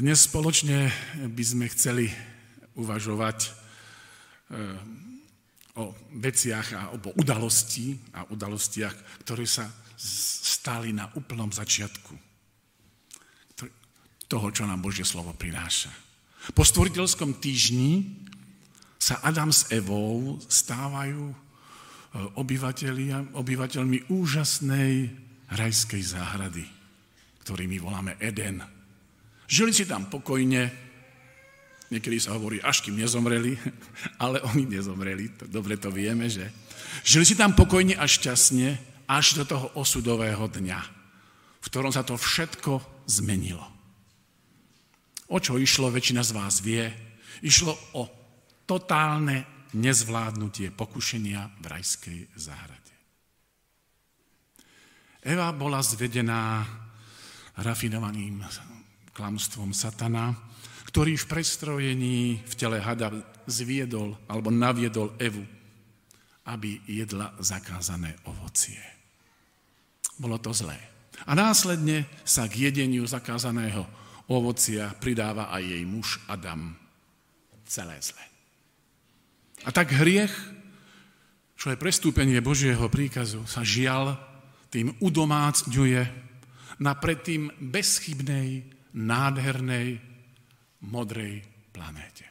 Dnes spoločne by sme chceli uvažovať eh, o veciach a o udalosti a udalostiach, ktoré sa stali na úplnom začiatku toho, čo nám Božie slovo prináša. Po stvoriteľskom týždni sa Adam s Evou stávajú eh, obyvateľmi úžasnej rajskej záhrady, ktorý voláme Eden. Žili si tam pokojne, niekedy sa hovorí, až kým nezomreli, ale oni nezomreli, to, dobre to vieme, že? Žili si tam pokojne a šťastne, až do toho osudového dňa, v ktorom sa to všetko zmenilo. O čo išlo, väčšina z vás vie. Išlo o totálne nezvládnutie pokušenia v rajskej záhrade. Eva bola zvedená rafinovaným klamstvom satana, ktorý v prestrojení v tele hada zviedol alebo naviedol Evu, aby jedla zakázané ovocie. Bolo to zlé. A následne sa k jedeniu zakázaného ovocia pridáva aj jej muž Adam. Celé zlé. A tak hriech, čo je prestúpenie Božieho príkazu, sa žial tým udomácňuje na predtým bezchybnej nádhernej modrej planéte.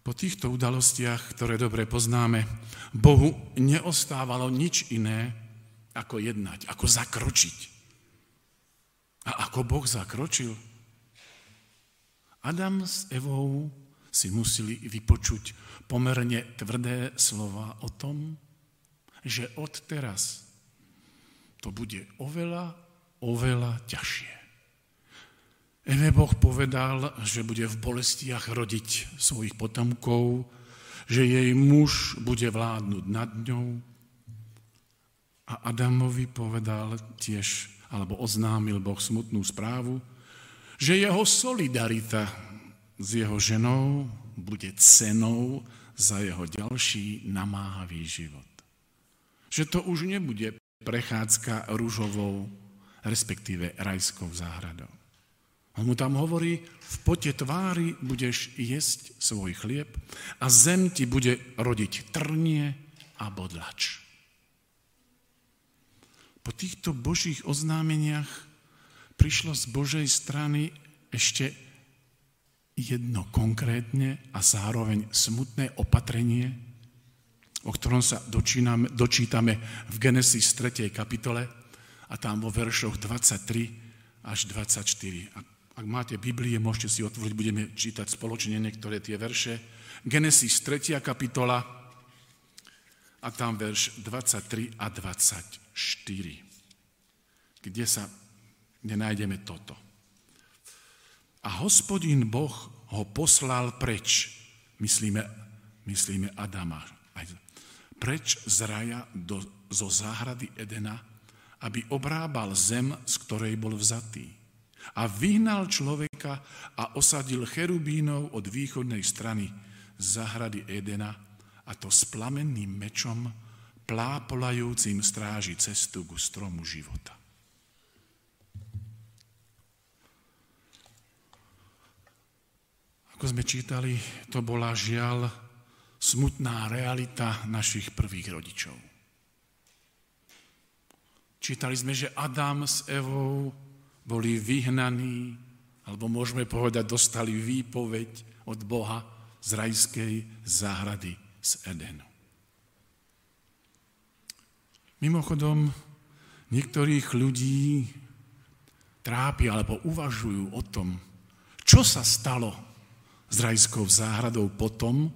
Po týchto udalostiach, ktoré dobre poznáme, Bohu neostávalo nič iné, ako jednať, ako zakročiť. A ako Boh zakročil? Adam s Evou si museli vypočuť pomerne tvrdé slova o tom, že od teraz to bude oveľa, oveľa ťažšie. Eve Boh povedal, že bude v bolestiach rodiť svojich potomkov, že jej muž bude vládnuť nad ňou. A Adamovi povedal tiež, alebo oznámil Boh smutnú správu, že jeho solidarita s jeho ženou bude cenou za jeho ďalší namáhavý život. Že to už nebude prechádzka rúžovou, respektíve rajskou záhradou. On mu tam hovorí, v pote tvári budeš jesť svoj chlieb a zem ti bude rodiť trnie a bodlač. Po týchto božích oznámeniach prišlo z Božej strany ešte jedno konkrétne a zároveň smutné opatrenie, o ktorom sa dočíname, dočítame v Genesis 3. kapitole a tam vo veršoch 23 až 24. Ak, ak máte Biblie, môžete si otvoriť, budeme čítať spoločne niektoré tie verše. Genesis 3. kapitola a tam verš 23 a 24, kde sa nenájdeme toto. A hospodín Boh ho poslal preč, myslíme, myslíme Adama, preč z raja do, zo záhrady Edena, aby obrábal zem, z ktorej bol vzatý. A vyhnal človeka a osadil cherubínov od východnej strany záhrady Edena, a to s plamenným mečom, plápolajúcim stráži cestu ku stromu života. Ako sme čítali, to bola žiaľ smutná realita našich prvých rodičov. Čítali sme, že Adam s Evou boli vyhnaní, alebo môžeme povedať, dostali výpoveď od Boha z rajskej záhrady z Edenu. Mimochodom, niektorých ľudí trápi alebo uvažujú o tom, čo sa stalo s rajskou záhradou potom,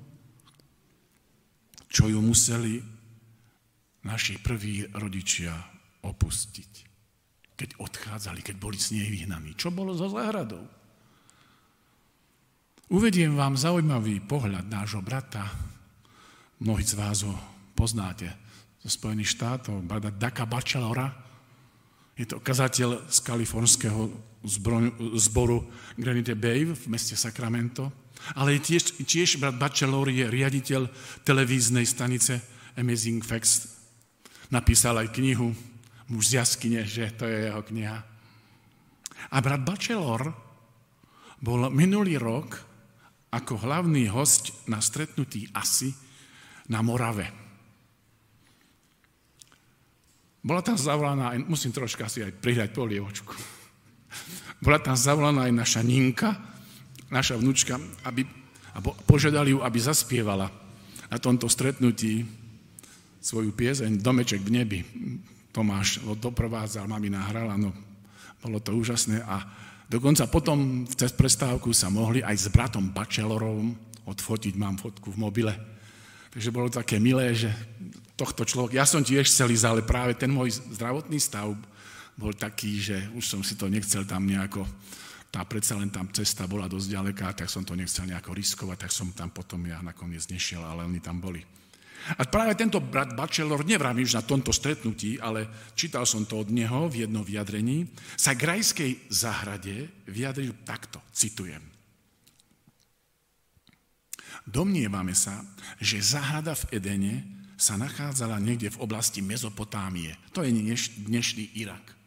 čo ju museli naši prví rodičia opustiť. Keď odchádzali, keď boli s nej vyhnaní. Čo bolo so záhradou? Uvediem vám zaujímavý pohľad nášho brata. Mnohí z vás ho poznáte zo Spojených štátov, brata Daka Bachelora. Je to kazateľ z kalifornského zboru Granite Bay v meste Sacramento. Ale tiež, tiež brat Bachelor je riaditeľ televíznej stanice Amazing Facts. Napísal aj knihu Muž z jaskyne, že to je jeho kniha. A brat Bachelor bol minulý rok ako hlavný host na stretnutí asi na Morave. Bola tam zavolaná, musím troška si aj prihľať polievočku. Bola tam zavolaná aj naša Ninka, naša vnúčka, aby, a požiadali ju, aby zaspievala na tomto stretnutí svoju pieseň Domeček v nebi. Tomáš ho doprovádzal, mamina hrala, no bolo to úžasné a dokonca potom cez prestávku sa mohli aj s bratom Bachelorom odfotiť, mám fotku v mobile. Takže bolo také milé, že tohto človeka, ja som tiež chcel ísť, ale práve ten môj zdravotný stav bol taký, že už som si to nechcel tam nejako, tá predsa len tam cesta bola dosť ďaleká, tak som to nechcel nejako riskovať, tak som tam potom ja nakoniec nešiel, ale oni tam boli. A práve tento brat Bachelor, nevravím už na tomto stretnutí, ale čítal som to od neho v jednom vyjadrení, sa k rajskej záhrade vyjadril takto, citujem. Domnievame sa, že záhrada v Edene sa nachádzala niekde v oblasti Mezopotámie. To je dneš, dnešný Irak.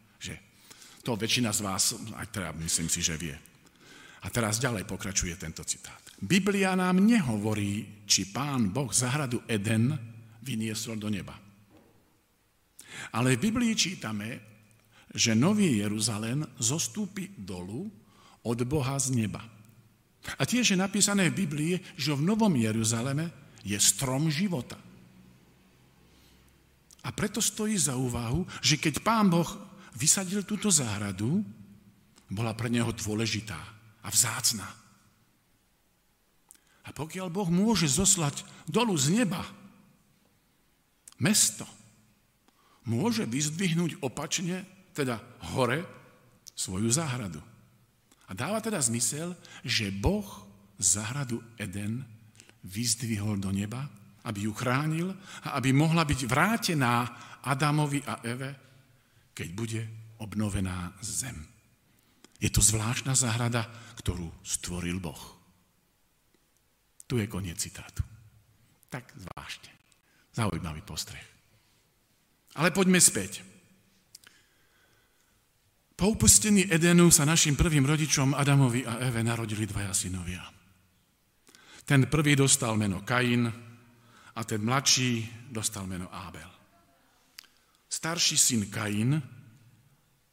To väčšina z vás, aj teda myslím si, že vie. A teraz ďalej pokračuje tento citát. Biblia nám nehovorí, či pán Boh zahradu Eden vyniesol do neba. Ale v Biblii čítame, že Nový Jeruzalém zostúpi dolu od Boha z neba. A tiež je napísané v Biblii, že v Novom Jeruzaleme je strom života. A preto stojí za úvahu, že keď pán Boh vysadil túto záhradu, bola pre neho dôležitá a vzácná. A pokiaľ Boh môže zoslať dolu z neba mesto, môže vyzdvihnúť opačne, teda hore, svoju záhradu. A dáva teda zmysel, že Boh záhradu Eden vyzdvihol do neba aby ju chránil a aby mohla byť vrátená Adamovi a Eve, keď bude obnovená zem. Je to zvláštna záhrada, ktorú stvoril Boh. Tu je koniec citátu. Tak zvláštne. Zaujímavý postreh. Ale poďme späť. Po upustení Edenu sa našim prvým rodičom Adamovi a Eve narodili dvaja synovia. Ten prvý dostal meno Kain, a ten mladší dostal meno Ábel. Starší syn Kain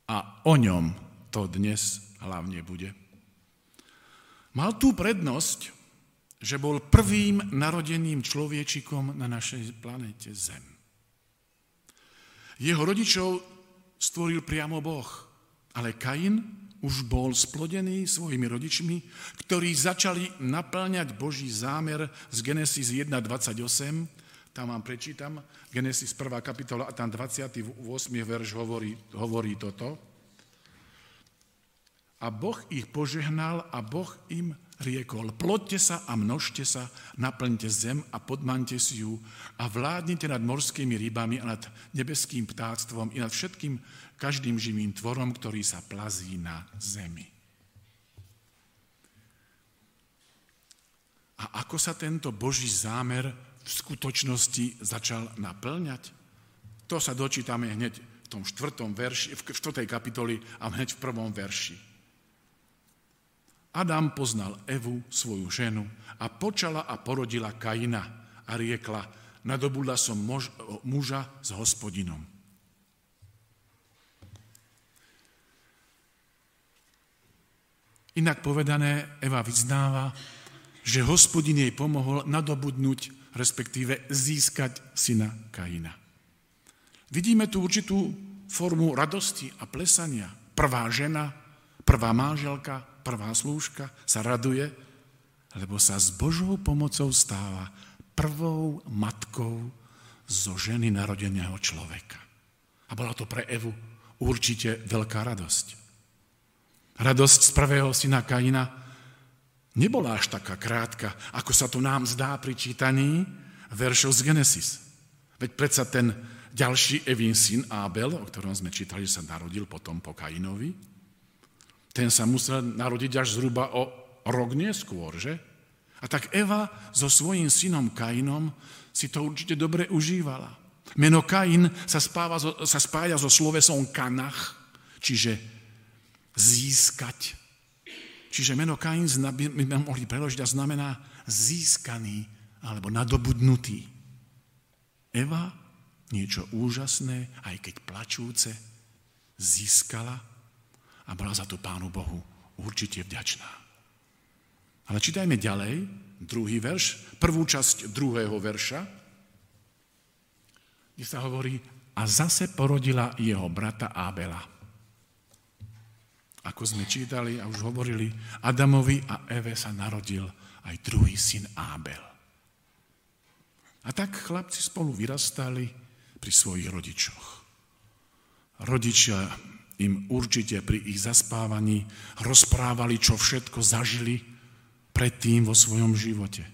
a o ňom to dnes hlavne bude. Mal tú prednosť, že bol prvým narodeným človečikom na našej planete Zem. Jeho rodičov stvoril priamo Boh, ale Kain už bol splodený svojimi rodičmi, ktorí začali naplňať Boží zámer z Genesis 1.28, tam vám prečítam, Genesis 1. kapitola a tam 28. verš hovorí, hovorí toto. A Boh ich požehnal a Boh im riekol, plodte sa a množte sa, naplňte zem a podmante si ju a vládnite nad morskými rybami a nad nebeským ptáctvom i nad všetkým každým živým tvorom, ktorý sa plazí na zemi. A ako sa tento Boží zámer v skutočnosti začal naplňať? To sa dočítame hneď v tom štvrtom verši, v štvrtej kapitoli a hneď v prvom verši. Adam poznal Evu, svoju ženu, a počala a porodila Kaina a riekla, nadobudla som mož, muža s hospodinom. Inak povedané, Eva vyznáva, že hospodin jej pomohol nadobudnúť, respektíve získať syna Kaina. Vidíme tu určitú formu radosti a plesania. Prvá žena, prvá manželka, prvá slúžka sa raduje, lebo sa s Božou pomocou stáva prvou matkou zo ženy narodeného človeka. A bola to pre Evu určite veľká radosť. Radosť z prvého syna Kaina nebola až taká krátka, ako sa to nám zdá pri čítaní veršov z Genesis. Veď predsa ten ďalší Evin syn Abel, o ktorom sme čítali, že sa narodil potom po Kainovi, ten sa musel narodiť až zhruba o rok neskôr, že? A tak Eva so svojím synom Kainom si to určite dobre užívala. Meno Kain sa, spáva, sa spája so slovesom kanach, čiže získať. Čiže meno Kain by sme mohli preložiť a znamená získaný alebo nadobudnutý. Eva niečo úžasné, aj keď plačúce, získala a bola za to Pánu Bohu určite vďačná. Ale čítajme ďalej, druhý verš, prvú časť druhého verša, kde sa hovorí, a zase porodila jeho brata Ábela. Ako sme čítali a už hovorili, Adamovi a Eve sa narodil aj druhý syn Ábel. A tak chlapci spolu vyrastali pri svojich rodičoch. Rodičia im určite pri ich zaspávaní rozprávali, čo všetko zažili predtým vo svojom živote.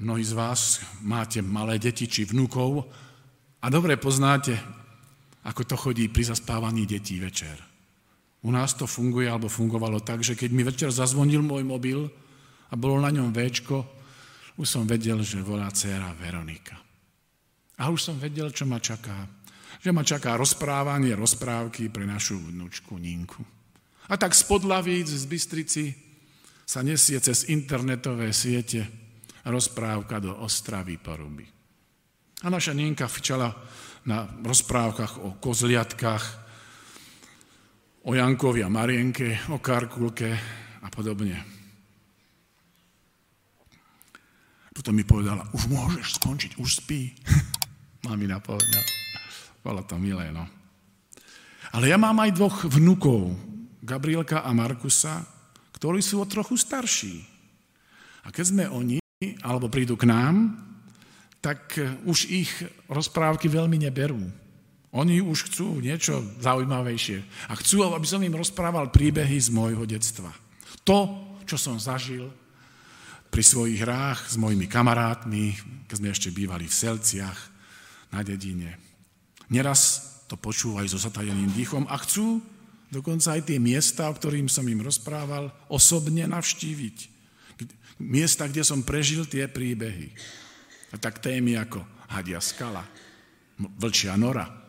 Mnohí z vás máte malé deti či vnúkov a dobre poznáte, ako to chodí pri zaspávaní detí večer. U nás to funguje, alebo fungovalo tak, že keď mi večer zazvonil môj mobil a bolo na ňom Včko, už som vedel, že volá dcera Veronika. A už som vedel, čo ma čaká. Že ma čaká rozprávanie, rozprávky pre našu vnúčku Ninku. A tak z Podlavíc, z Bystrici sa nesie cez internetové siete rozprávka do Ostravy Poruby. A naša Ninka včala na rozprávkach o kozliatkách, o Jankovi a Marienke, o Karkulke a podobne. Potom mi povedala, už môžeš skončiť, už spí. Mamina povedala. Bolo to milé, no. Ale ja mám aj dvoch vnukov, Gabrielka a Markusa, ktorí sú o trochu starší. A keď sme oni, alebo prídu k nám, tak už ich rozprávky veľmi neberú. Oni už chcú niečo zaujímavejšie. A chcú, aby som im rozprával príbehy z môjho detstva. To, čo som zažil pri svojich hrách s mojimi kamarátmi, keď sme ešte bývali v Selciach, na dedine. Neraz to počúvajú so zatajeným dýchom a chcú dokonca aj tie miesta, o ktorým som im rozprával, osobne navštíviť. Miesta, kde som prežil tie príbehy. A tak témy ako Hadia skala, Vlčia nora,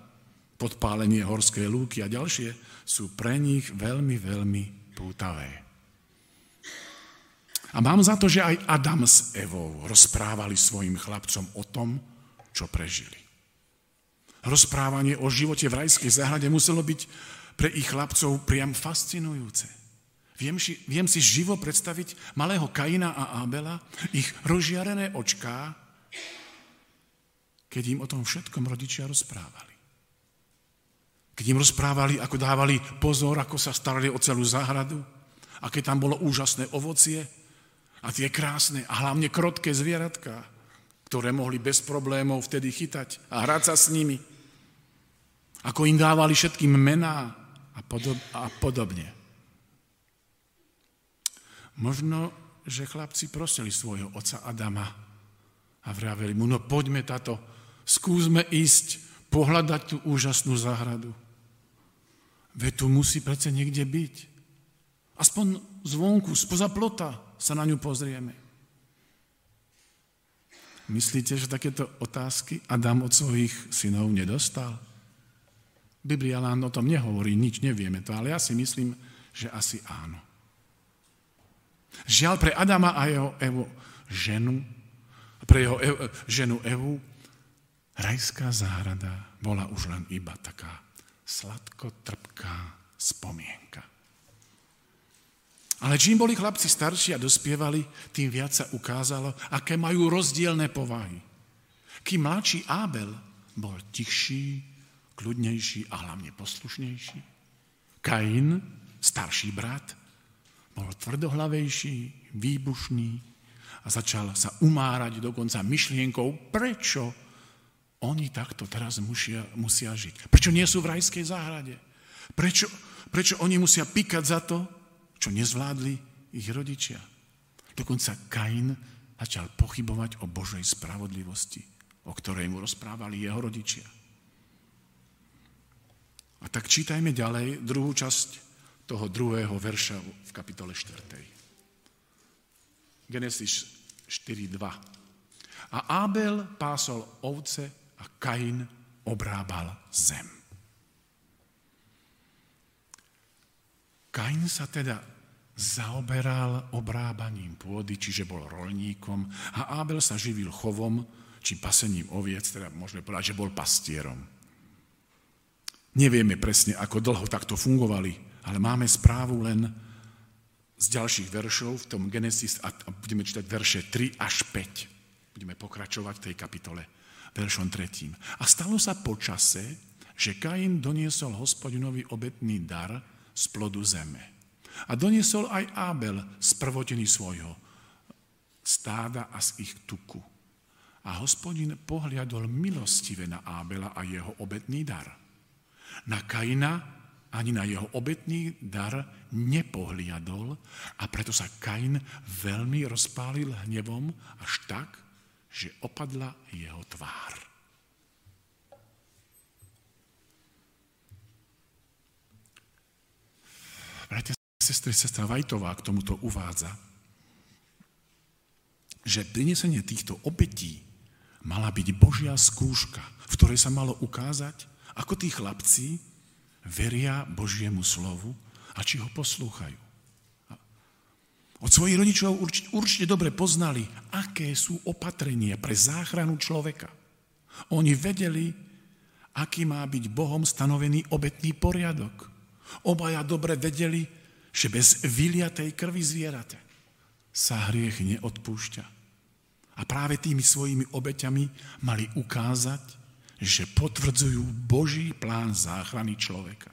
podpálenie horskej lúky a ďalšie sú pre nich veľmi, veľmi pútavé. A mám za to, že aj Adam s Evou rozprávali svojim chlapcom o tom, čo prežili rozprávanie o živote v rajskej záhrade muselo byť pre ich chlapcov priam fascinujúce. Viem, si, viem si živo predstaviť malého Kaina a Abela, ich rozžiarené očká, keď im o tom všetkom rodičia rozprávali. Keď im rozprávali, ako dávali pozor, ako sa starali o celú záhradu, aké tam bolo úžasné ovocie a tie krásne a hlavne krotké zvieratka, ktoré mohli bez problémov vtedy chytať a hrať sa s nimi ako im dávali všetkým mená a, podob, a podobne. Možno, že chlapci prosili svojho oca Adama a vraveli mu, no poďme táto, skúsme ísť, pohľadať tú úžasnú záhradu. Veď tu musí predsa niekde byť. Aspoň zvonku, spoza plota sa na ňu pozrieme. Myslíte, že takéto otázky Adam od svojich synov nedostal? Biblia nám o tom nehovorí, nič nevieme to, ale ja si myslím, že asi áno. Žiaľ pre Adama a jeho Evu, ženu, pre jeho Evu, ženu Evu, rajská záhrada bola už len iba taká sladko-trpká spomienka. Ale čím boli chlapci starší a dospievali, tým viac sa ukázalo, aké majú rozdielne povahy. Kým mladší Ábel bol tichší, kľudnejší a hlavne poslušnejší. Kain, starší brat, bol tvrdohlavejší, výbušný a začal sa umárať dokonca myšlienkou, prečo oni takto teraz musia, musia žiť. Prečo nie sú v rajskej záhrade? Prečo, prečo oni musia pikať za to, čo nezvládli ich rodičia? Dokonca Kain začal pochybovať o Božej spravodlivosti, o ktorej mu rozprávali jeho rodičia. A tak čítajme ďalej druhú časť toho druhého verša v kapitole 4. Genesis 4.2. A Abel pásol ovce a Kain obrábal zem. Kain sa teda zaoberal obrábaním pôdy, čiže bol rolníkom a Abel sa živil chovom, či pasením oviec, teda môžeme povedať, že bol pastierom. Nevieme presne, ako dlho takto fungovali, ale máme správu len z ďalších veršov v tom Genesis a budeme čítať verše 3 až 5. Budeme pokračovať v tej kapitole veršom 3. A stalo sa počase, že Kain doniesol hospodinovi obetný dar z plodu zeme. A doniesol aj Ábel z prvotiny svojho stáda a z ich tuku. A hospodin pohliadol milostivé na Ábela a jeho obetný dar. Na Kaina ani na jeho obetný dar nepohliadol a preto sa Kain veľmi rozpálil hnevom až tak, že opadla jeho tvár. Bratia sestry, sestra Vajtová k tomuto uvádza, že prinesenie týchto obetí mala byť Božia skúška, v ktorej sa malo ukázať, ako tí chlapci veria Božiemu slovu a či ho poslúchajú. Od svojich rodičov určite, určite dobre poznali, aké sú opatrenia pre záchranu človeka. Oni vedeli, aký má byť Bohom stanovený obetný poriadok. Obaja dobre vedeli, že bez vyliatej krvi zvierate sa hriech neodpúšťa. A práve tými svojimi obeťami mali ukázať, že potvrdzujú Boží plán záchrany človeka.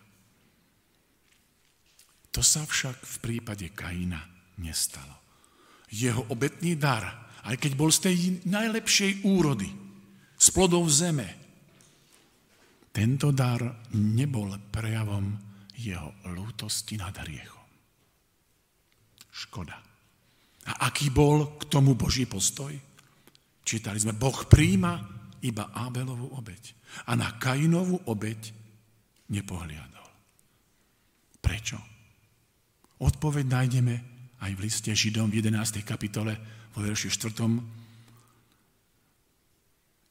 To sa však v prípade Kaina nestalo. Jeho obetný dar, aj keď bol z tej najlepšej úrody, z plodov zeme, tento dar nebol prejavom jeho lútosti nad hriechom. Škoda. A aký bol k tomu Boží postoj? Čítali sme, Boh príjma iba Ábelovú obeď. A na Kainovú obeď nepohliadol. Prečo? Odpoveď nájdeme aj v liste Židom v 11. kapitole vo verši 4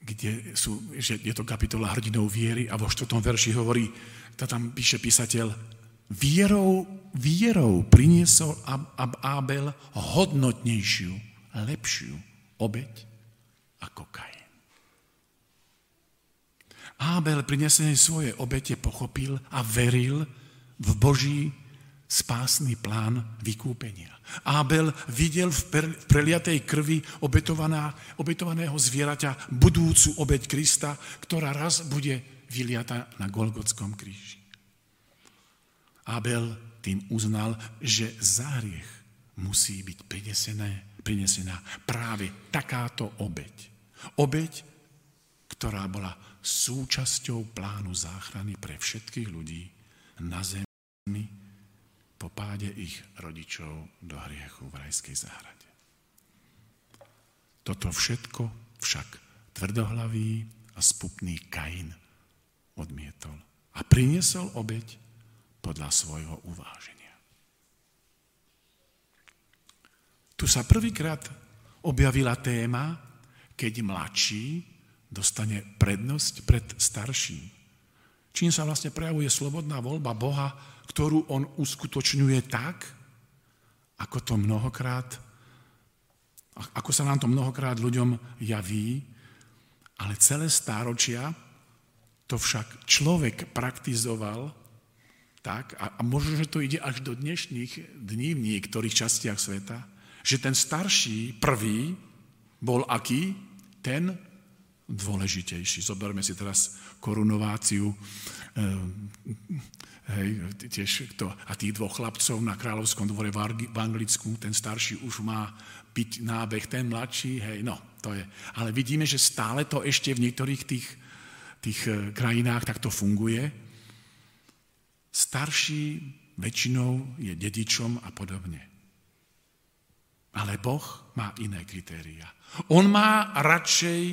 kde sú, že je to kapitola hrdinov viery a vo 4. verši hovorí, to tam píše písateľ, Vierou, vierou priniesol Abel hodnotnejšiu, lepšiu obeď ako Kain. Abel prinesené svoje obete pochopil a veril v Boží spásny plán vykúpenia. Abel videl v, preliatej krvi obetovaného zvieraťa budúcu obeď Krista, ktorá raz bude vyliata na Golgotskom kríži. Abel tým uznal, že za hriech musí byť prinesené, prinesená práve takáto obeď. Obeď, ktorá bola súčasťou plánu záchrany pre všetkých ľudí na zemi po páde ich rodičov do hriechu v rajskej záhrade. Toto všetko však tvrdohlavý a spupný Kain odmietol a priniesol obeď podľa svojho uváženia. Tu sa prvýkrát objavila téma, keď mladší dostane prednosť pred starším. Čím sa vlastne prejavuje slobodná voľba Boha, ktorú on uskutočňuje tak, ako to mnohokrát, ako sa nám to mnohokrát ľuďom javí, ale celé stáročia to však človek praktizoval tak, a, a možno, že to ide až do dnešných dní v niektorých častiach sveta, že ten starší, prvý, bol aký? Ten dôležitejší. Zoberme si teraz korunováciu hej, tiež to, a tých dvoch chlapcov na kráľovskom dvore v Anglicku, ten starší už má byť nábeh, ten mladší, hej, no, to je. Ale vidíme, že stále to ešte v niektorých tých, tých e, krajinách takto funguje, Starší väčšinou je dedičom a podobne. Ale Boh má iné kritéria. On má radšej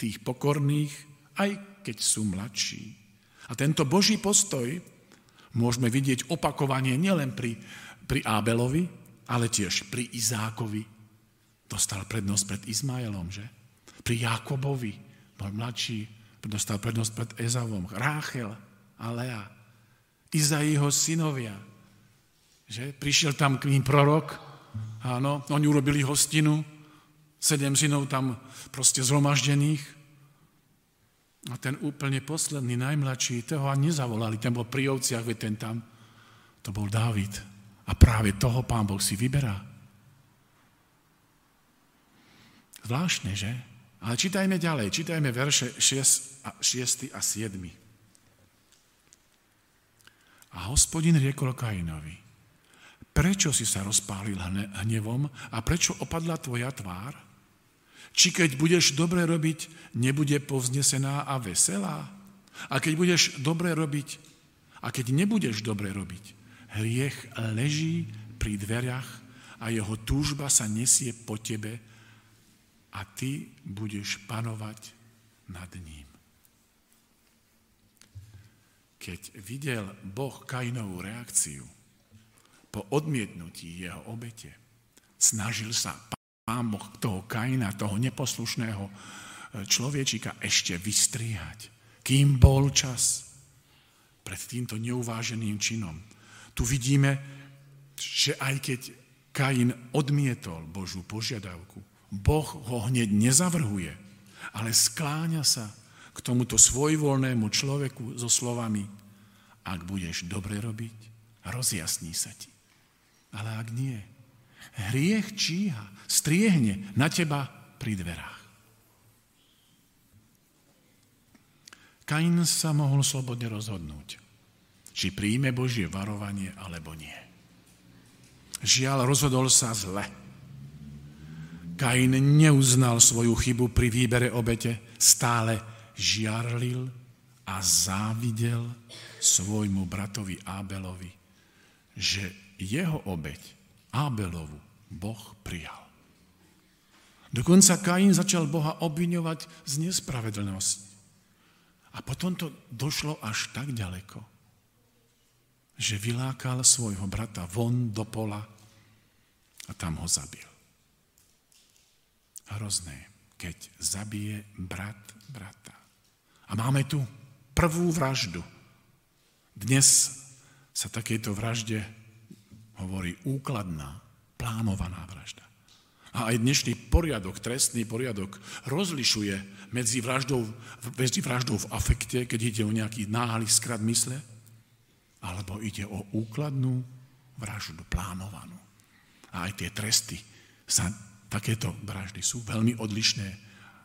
tých pokorných, aj keď sú mladší. A tento Boží postoj môžeme vidieť opakovanie nielen pri, pri Ábelovi, ale tiež pri Izákovi. Dostal prednosť pred Izmaelom, že? Pri Jakobovi bol mladší, dostal prednosť pred Ezavom. Ráchel a Lea. Izaiho synovia. Že? Prišiel tam k ním prorok, áno, oni urobili hostinu, sedem synov tam proste zhromaždených. A ten úplne posledný, najmladší, toho ani nezavolali, ten bol pri ovciach, ten tam, to bol Dávid. A práve toho pán Boh si vyberá. Zvláštne, že? Ale čítajme ďalej, čítajme verše 6 a, 6 a 7. A hospodin riekol Kainovi, prečo si sa rozpálil hnevom a prečo opadla tvoja tvár? Či keď budeš dobre robiť, nebude povznesená a veselá? A keď budeš dobre robiť, a keď nebudeš dobre robiť, hriech leží pri dveriach a jeho túžba sa nesie po tebe a ty budeš panovať nad ním. Keď videl Boh Kainovú reakciu po odmietnutí jeho obete, snažil sa Boh toho Kaina, toho neposlušného e, človečika ešte vystriehať, kým bol čas pred týmto neuváženým činom. Tu vidíme, že aj keď Kain odmietol Božú požiadavku, Boh ho hneď nezavrhuje, ale skláňa sa k tomuto svojvoľnému človeku so slovami, ak budeš dobre robiť, rozjasní sa ti. Ale ak nie, hriech číha, striehne na teba pri dverách. Kain sa mohol slobodne rozhodnúť, či príjme Božie varovanie alebo nie. Žiaľ, rozhodol sa zle Kain neuznal svoju chybu pri výbere obete, stále žiarlil a závidel svojmu bratovi Ábelovi, že jeho obeť, Ábelovu, Boh prijal. Dokonca Kain začal Boha obviňovať z nespravedlnosti. A potom to došlo až tak ďaleko, že vylákal svojho brata von do pola a tam ho zabil hrozné, keď zabije brat brata. A máme tu prvú vraždu. Dnes sa takejto vražde hovorí úkladná, plánovaná vražda. A aj dnešný poriadok, trestný poriadok, rozlišuje medzi vraždou, medzi vraždou v afekte, keď ide o nejaký náhly skrat mysle, alebo ide o úkladnú vraždu, plánovanú. A aj tie tresty sa takéto vraždy sú veľmi odlišné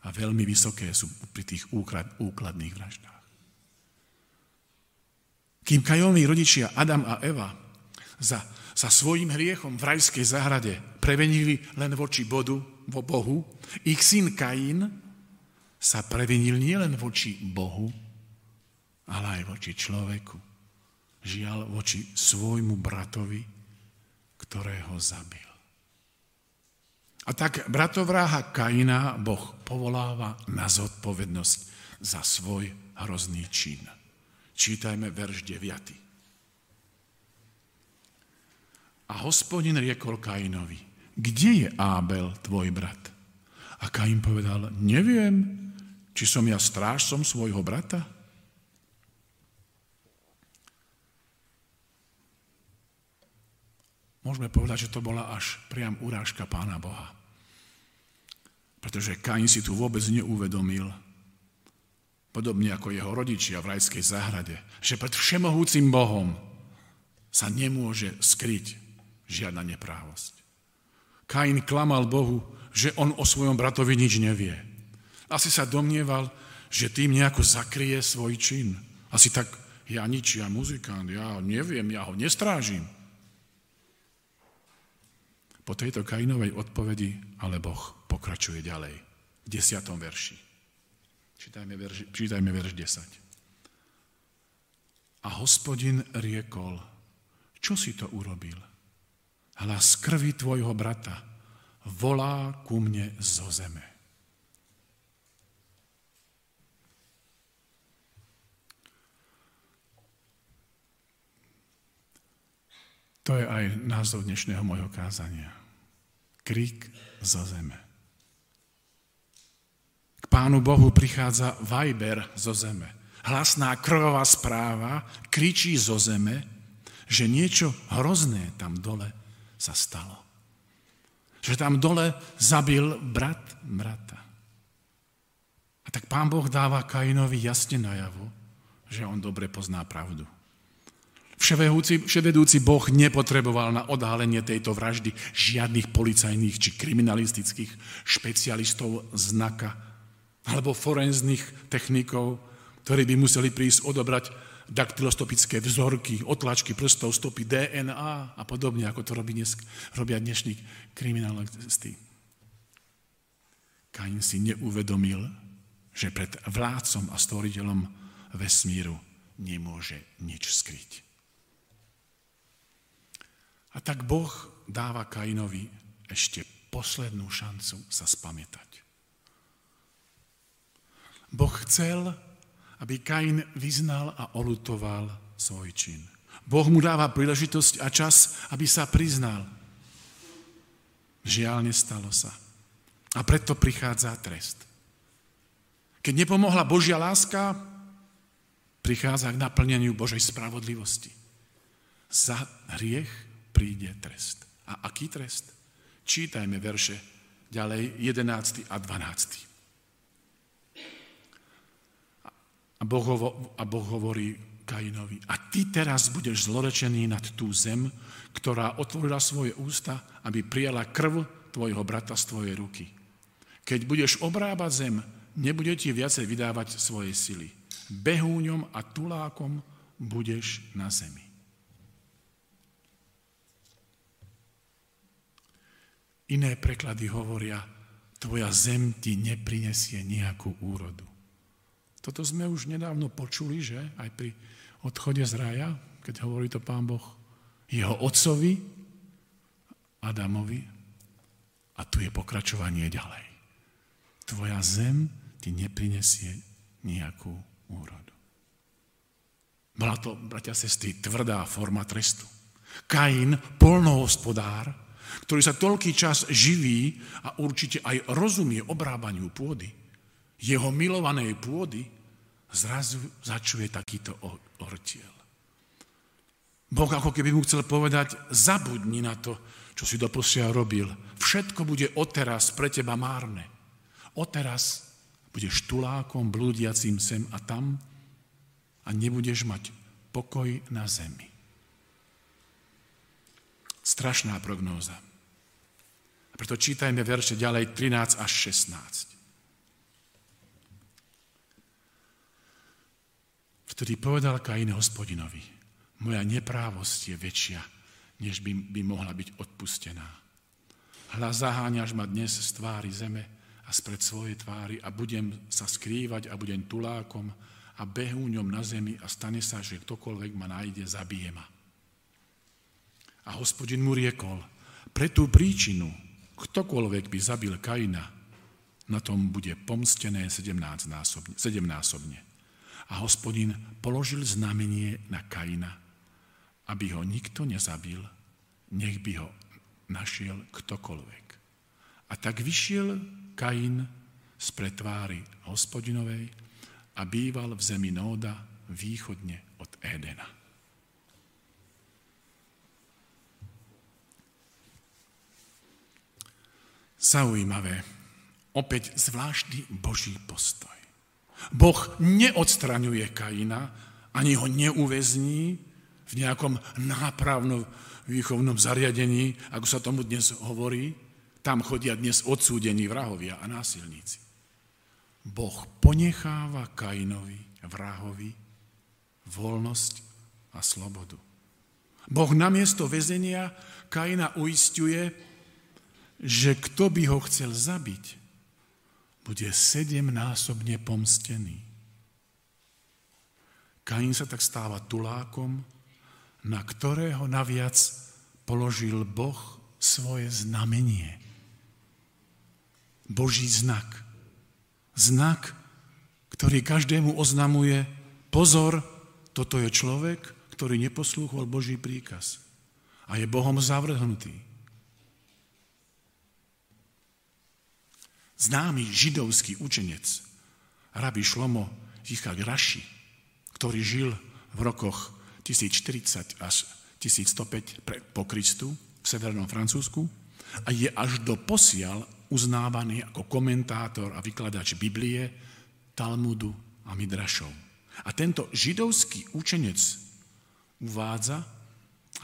a veľmi vysoké sú pri tých úkladných vraždách. Kým Kajovi rodičia Adam a Eva za, za svojim hriechom v rajskej záhrade prevenili len voči bodu, vo Bohu, ich syn Kain sa previnil nielen voči Bohu, ale aj voči človeku. Žiaľ voči svojmu bratovi, ktorého zabil. A tak bratovráha Kaina Boh povoláva na zodpovednosť za svoj hrozný čin. Čítajme verš 9. A hospodin riekol Kainovi, kde je Ábel, tvoj brat? A Kain povedal, neviem, či som ja strážcom svojho brata? Môžeme povedať, že to bola až priam urážka Pána Boha. Pretože Kain si tu vôbec neuvedomil, podobne ako jeho rodičia v rajskej záhrade, že pred všemohúcim Bohom sa nemôže skryť žiadna neprávosť. Kain klamal Bohu, že on o svojom bratovi nič nevie. Asi sa domnieval, že tým nejako zakrie svoj čin. Asi tak, ja nič, ja muzikant, ja neviem, ja ho nestrážim. Po tejto Kainovej odpovedi ale Boh pokračuje ďalej v desiatom verši. Čítajme verš, čítajme verš 10. A hospodin riekol, čo si to urobil? Hlas krvi tvojho brata volá ku mne zo zeme. To je aj názov dnešného môjho kázania krik zo zeme. K Pánu Bohu prichádza vajber zo zeme. Hlasná krvavá správa kričí zo zeme, že niečo hrozné tam dole sa stalo. Že tam dole zabil brat brata. A tak pán Boh dáva Kainovi jasne najavo, že on dobre pozná pravdu. Vševedúci, vševedúci Boh nepotreboval na odhalenie tejto vraždy žiadnych policajných či kriminalistických špecialistov znaka alebo forenzných technikov, ktorí by museli prísť odobrať daktyloskopické vzorky, otlačky prstov, stopy DNA a podobne, ako to robí dnes, robia dnešní kriminalisti. Kain si neuvedomil, že pred vládcom a stvoriteľom vesmíru nemôže nič skryť. A tak Boh dáva Kainovi ešte poslednú šancu sa spamätať. Boh chcel, aby Kain vyznal a olutoval svoj čin. Boh mu dáva príležitosť a čas, aby sa priznal. Žiaľ, nestalo sa. A preto prichádza trest. Keď nepomohla Božia láska, prichádza k naplneniu Božej spravodlivosti. Za hriech príde trest. A aký trest? Čítajme verše ďalej 11. a 12. A boh, hovo, a boh hovorí Kainovi, a ty teraz budeš zlorečený nad tú zem, ktorá otvorila svoje ústa, aby prijala krv tvojho brata z tvojej ruky. Keď budeš obrábať zem, nebude ti viacej vydávať svoje sily. Behúňom a tulákom budeš na zemi. Iné preklady hovoria, tvoja zem ti neprinesie nejakú úrodu. Toto sme už nedávno počuli, že aj pri odchode z raja, keď hovorí to pán Boh jeho otcovi, Adamovi, a tu je pokračovanie ďalej. Tvoja zem ti neprinesie nejakú úrodu. Bola to, bratia sestry, tvrdá forma trestu. Kain, polnohospodár, ktorý sa toľký čas živí a určite aj rozumie obrábaniu pôdy, jeho milovanej pôdy, zrazu začuje takýto ortiel. Boh ako keby mu chcel povedať, zabudni na to, čo si doposiaľ robil. Všetko bude odteraz pre teba márne. Odteraz budeš tulákom blúdiacím sem a tam a nebudeš mať pokoj na zemi. Strašná prognóza. Preto čítajme verše ďalej 13 až 16. Vtedy povedal Kain hospodinovi, moja neprávosť je väčšia, než by, by mohla byť odpustená. Hľa zaháňaš ma dnes z tvári zeme a spred svojej tvári a budem sa skrývať a budem tulákom a behúňom na zemi a stane sa, že ktokoľvek ma nájde, zabije ma. A hospodin mu riekol, pre tú príčinu, ktokoľvek by zabil Kaina, na tom bude pomstené 17 násobne. 7 násobne. A hospodin položil znamenie na Kaina, aby ho nikto nezabil, nech by ho našiel ktokoľvek. A tak vyšiel Kain z pretváry hospodinovej a býval v zemi Nóda východne od Édena. Zaujímavé. Opäť zvláštny Boží postoj. Boh neodstraňuje Kaina, ani ho neuväzní v nejakom nápravnom výchovnom zariadení, ako sa tomu dnes hovorí. Tam chodia dnes odsúdení vrahovia a násilníci. Boh ponecháva Kainovi, vrahovi, voľnosť a slobodu. Boh namiesto väzenia Kaina uistuje, že kto by ho chcel zabiť, bude sedemnásobne pomstený. Kain sa tak stáva tulákom, na ktorého naviac položil Boh svoje znamenie. Boží znak. Znak, ktorý každému oznamuje, pozor, toto je človek, ktorý neposlúchol Boží príkaz a je Bohom zavrhnutý. Známy židovský učenec, rabi Šlomo Jichak Raši, ktorý žil v rokoch 1040 až 1105 po Kristu v severnom Francúzsku a je až do posiaľ uznávaný ako komentátor a vykladač Biblie, Talmudu a Midrašov. A tento židovský učenec uvádza,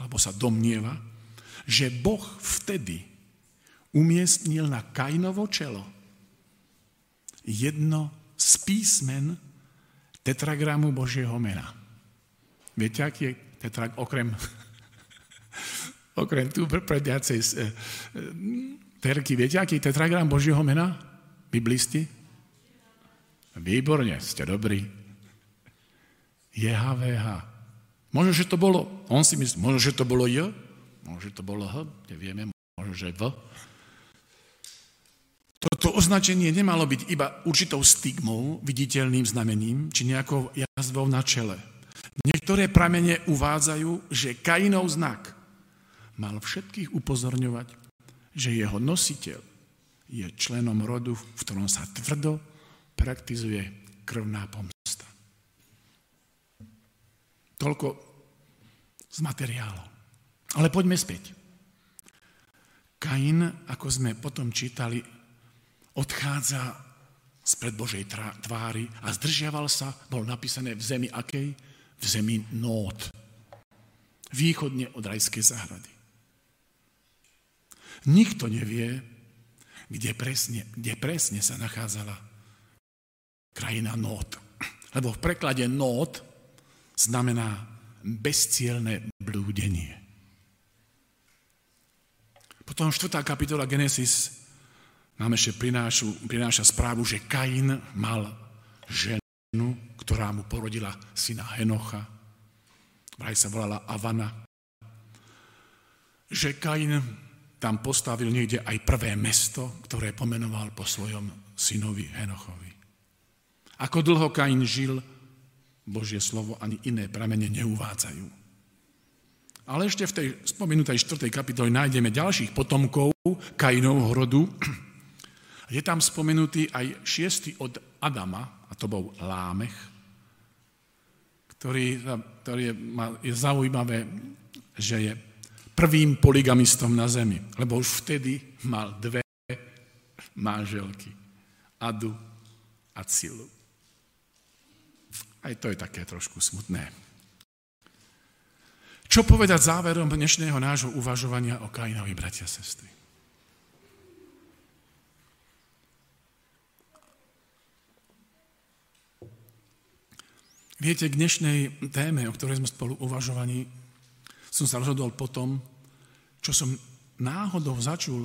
alebo sa domnieva, že Boh vtedy umiestnil na Kainovo čelo jedno z písmen tetragramu Božieho mena. Viete, aký je tetrag, okrem, okrem tu prediacej e, terky, viete, aký je tetragram Božieho mena? Biblisti? Výborne, ste dobrí. JHVH. Možno, že to bolo, on si myslí, možno, že to bolo J, možno, že to bolo H, nevieme, možno, že V. Toto označenie nemalo byť iba určitou stigmou, viditeľným znamením, či nejakou jazvou na čele. Niektoré pramene uvádzajú, že Kainov znak mal všetkých upozorňovať, že jeho nositeľ je členom rodu, v ktorom sa tvrdo praktizuje krvná pomsta. Toľko z materiálov. Ale poďme späť. Kain, ako sme potom čítali, odchádza spred Božej tvári a zdržiaval sa, bol napísané v zemi akej? V zemi Nót. Východne od rajskej záhrady. Nikto nevie, kde presne, kde presne sa nachádzala krajina Nót. Lebo v preklade Nót znamená bezcielne blúdenie. Potom 4. kapitola Genesis nám ešte prinášu, prináša správu, že Kain mal ženu, ktorá mu porodila syna Henocha. Vraj sa volala Avana. Že Kain tam postavil niekde aj prvé mesto, ktoré pomenoval po svojom synovi Henochovi. Ako dlho Kain žil, Božie slovo ani iné pramene neuvádzajú. Ale ešte v tej spomenutej 4. kapitole nájdeme ďalších potomkov Kainovho rodu, je tam spomenutý aj šiestý od Adama, a to bol Lámech, ktorý, ktorý je, je zaujímavé, že je prvým poligamistom na zemi, lebo už vtedy mal dve manželky, Adu a Cilu. Aj to je také trošku smutné. Čo povedať záverom dnešného nášho uvažovania o Kainovi, bratia a sestry? Viete, k dnešnej téme, o ktorej sme spolu uvažovaní, som sa rozhodol potom, čo som náhodou začul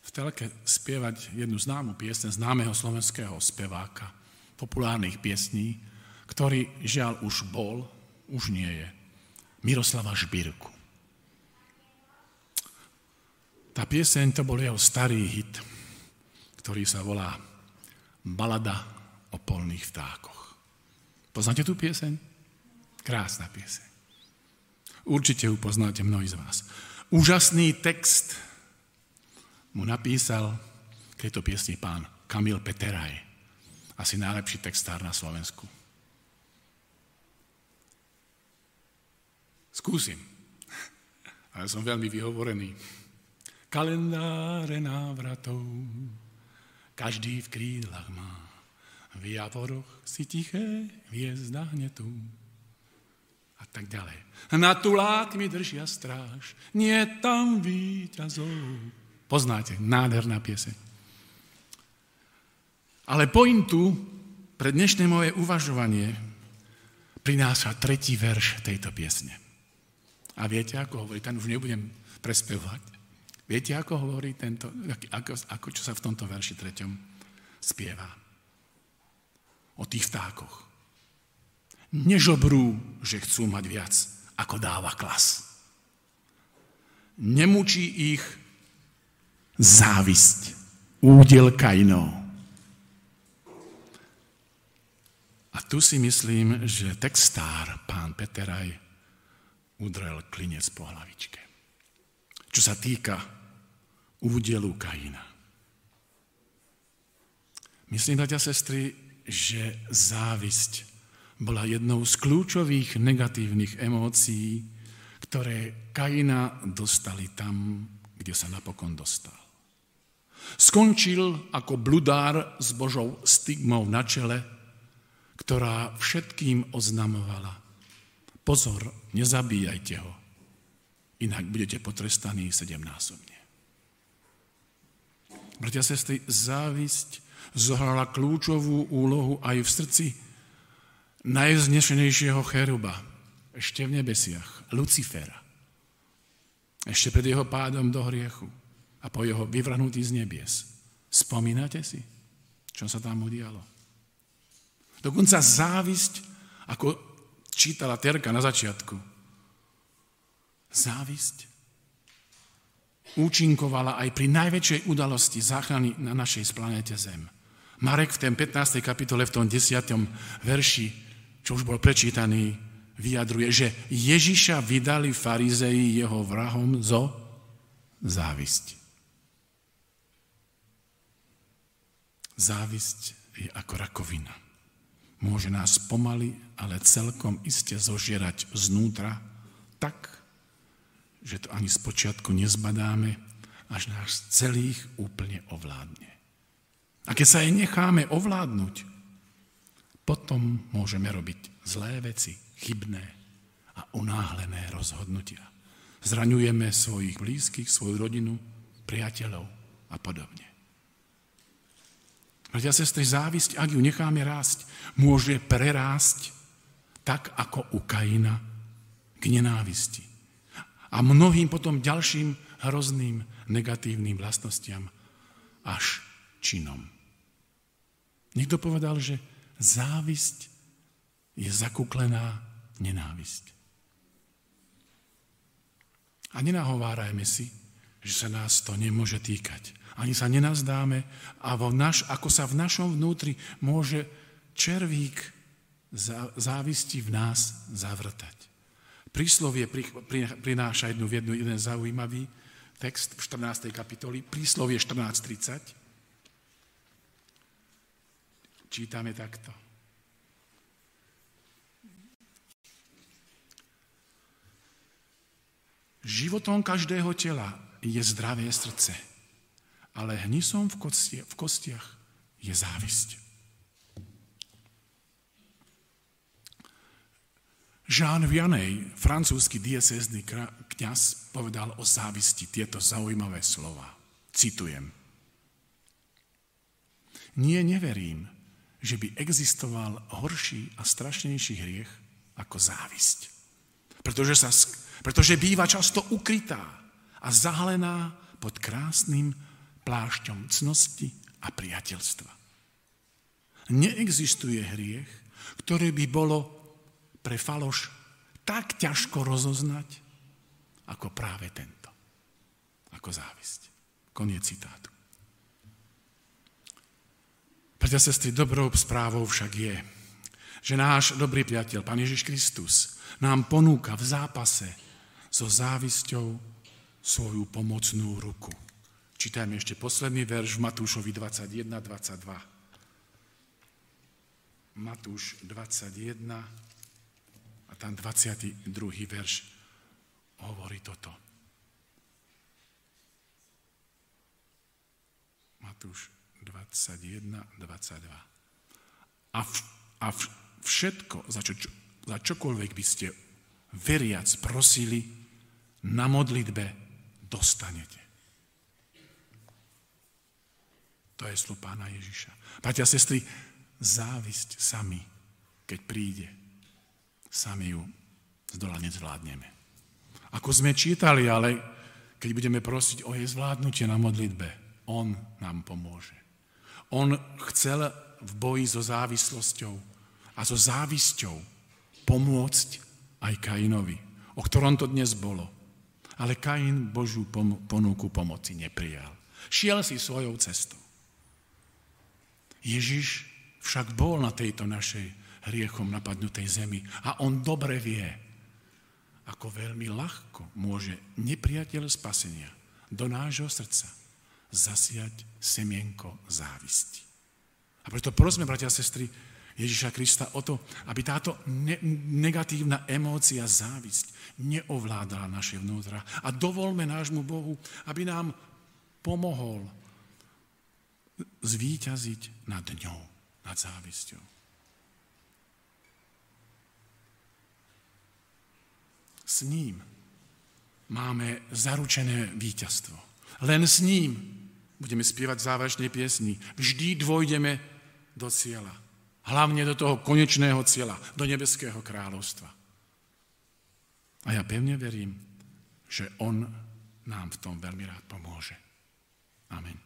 v telke spievať jednu známu piesň známeho slovenského speváka, populárnych piesní, ktorý žiaľ už bol, už nie je, Miroslava Žbírku. Tá pieseň to bol jeho starý hit, ktorý sa volá Balada o polných vtákoch. Poznáte tú pieseň? Krásna pieseň. Určite ju poznáte mnohí z vás. Úžasný text mu napísal k tejto piesni pán Kamil Peteraj. Asi najlepší textár na Slovensku. Skúsim. Ale som veľmi vyhovorený. Kalendáre návratov každý v krídlach má. V javoroch si tiché hviezda hnetu. A tak ďalej. Na tulák mi držia stráž, nie tam víťazov. Poznáte, nádherná pieseň. Ale pointu pre dnešné moje uvažovanie prináša tretí verš tejto piesne. A viete, ako hovorí, ten už nebudem prespevovať. Viete, ako hovorí tento, ako, ako čo sa v tomto verši treťom spieva? O tých vtákoch. Nežobrú, že chcú mať viac, ako dáva klas. Nemučí ich závisť, údel Kainov. A tu si myslím, že textár, pán Peteraj, udrel klinec po hlavičke. Čo sa týka údelu Kaina. Myslím, bratia sestry, že závisť bola jednou z kľúčových negatívnych emócií, ktoré Kaina dostali tam, kde sa napokon dostal. Skončil ako bludár s Božou stigmou na čele, ktorá všetkým oznamovala. Pozor, nezabíjajte ho, inak budete potrestaní sedemnásobne. Bratia a sestry, závisť zohrala kľúčovú úlohu aj v srdci najvznešenejšieho cheruba, ešte v nebesiach, Lucifera. Ešte pred jeho pádom do hriechu a po jeho vyvrhnutí z nebies. Spomínate si, čo sa tam udialo? Dokonca závisť, ako čítala Terka na začiatku, závisť účinkovala aj pri najväčšej udalosti záchrany na našej planéte Zem. Marek v tom 15. kapitole, v tom 10. verši, čo už bol prečítaný, vyjadruje, že Ježiša vydali farizei jeho vrahom zo závisť. Závisť je ako rakovina. Môže nás pomaly, ale celkom iste zožierať znútra tak, že to ani spočiatku nezbadáme, až nás celých úplne ovládne. A keď sa jej necháme ovládnuť, potom môžeme robiť zlé veci, chybné a unáhlené rozhodnutia. Zraňujeme svojich blízkych, svoju rodinu, priateľov a podobne. Bratia sestry, závisť, ak ju necháme rásť, môže prerásť tak ako u Kaina k nenávisti a mnohým potom ďalším hrozným negatívnym vlastnostiam až činom. Niekto povedal, že závisť je zakuklená nenávisť. A nenahovárajme si, že sa nás to nemôže týkať. Ani sa nenazdáme a vo naš, ako sa v našom vnútri môže červík závisti v nás zavrtať. Príslovie prináša jednu, jednu, jeden zaujímavý text v 14. kapitoli, príslovie 14.30. Čítame takto. Životom každého tela je zdravé srdce, ale hnisom v, v kostiach je závisť. Jean Vianney, francúzsky diecézny kňaz, povedal o závisti tieto zaujímavé slova. Citujem. Nie, neverím, že by existoval horší a strašnejší hriech ako závisť. Pretože, sa, pretože býva často ukrytá a zahalená pod krásnym plášťom cnosti a priateľstva. Neexistuje hriech, ktorý by bolo pre faloš tak ťažko rozoznať, ako práve tento. Ako závisť. Koniec citátu. Preto sestry, dobrou správou však je, že náš dobrý priateľ, Pán Ježiš Kristus, nám ponúka v zápase so závisťou svoju pomocnú ruku. Čítajme ešte posledný verš v Matúšovi 21, 22. Matúš 21, a tam 22. verš hovorí toto. Matúš 21, 22. A, v, a v, všetko, za, čo, za čokoľvek by ste veriac prosili, na modlitbe dostanete. To je slov pána Ježiša. Bratia a sestry, závisť sami, keď príde, sami ju z dola nezvládneme. Ako sme čítali, ale keď budeme prosiť o jej zvládnutie na modlitbe, on nám pomôže. On chcel v boji so závislosťou a so závisťou pomôcť aj Kainovi, o ktorom to dnes bolo. Ale Kain Božú pom- ponuku pomoci neprijal. Šiel si svojou cestou. Ježiš však bol na tejto našej hriechom napadnutej zemi. A on dobre vie, ako veľmi ľahko môže nepriateľ spasenia do nášho srdca zasiať semienko závisti. A preto prosme, bratia a sestry, Ježiša Krista o to, aby táto ne- negatívna emócia, závisť neovládala naše vnútra. A dovolme nášmu Bohu, aby nám pomohol zvíťaziť nad ňou, nad závisťou. S ním máme zaručené víťazstvo. Len s ním budeme spievať závažnej piesni. Vždy dvojdeme do cieľa. Hlavne do toho konečného cieľa, do nebeského kráľovstva. A ja pevne verím, že on nám v tom veľmi rád pomôže. Amen.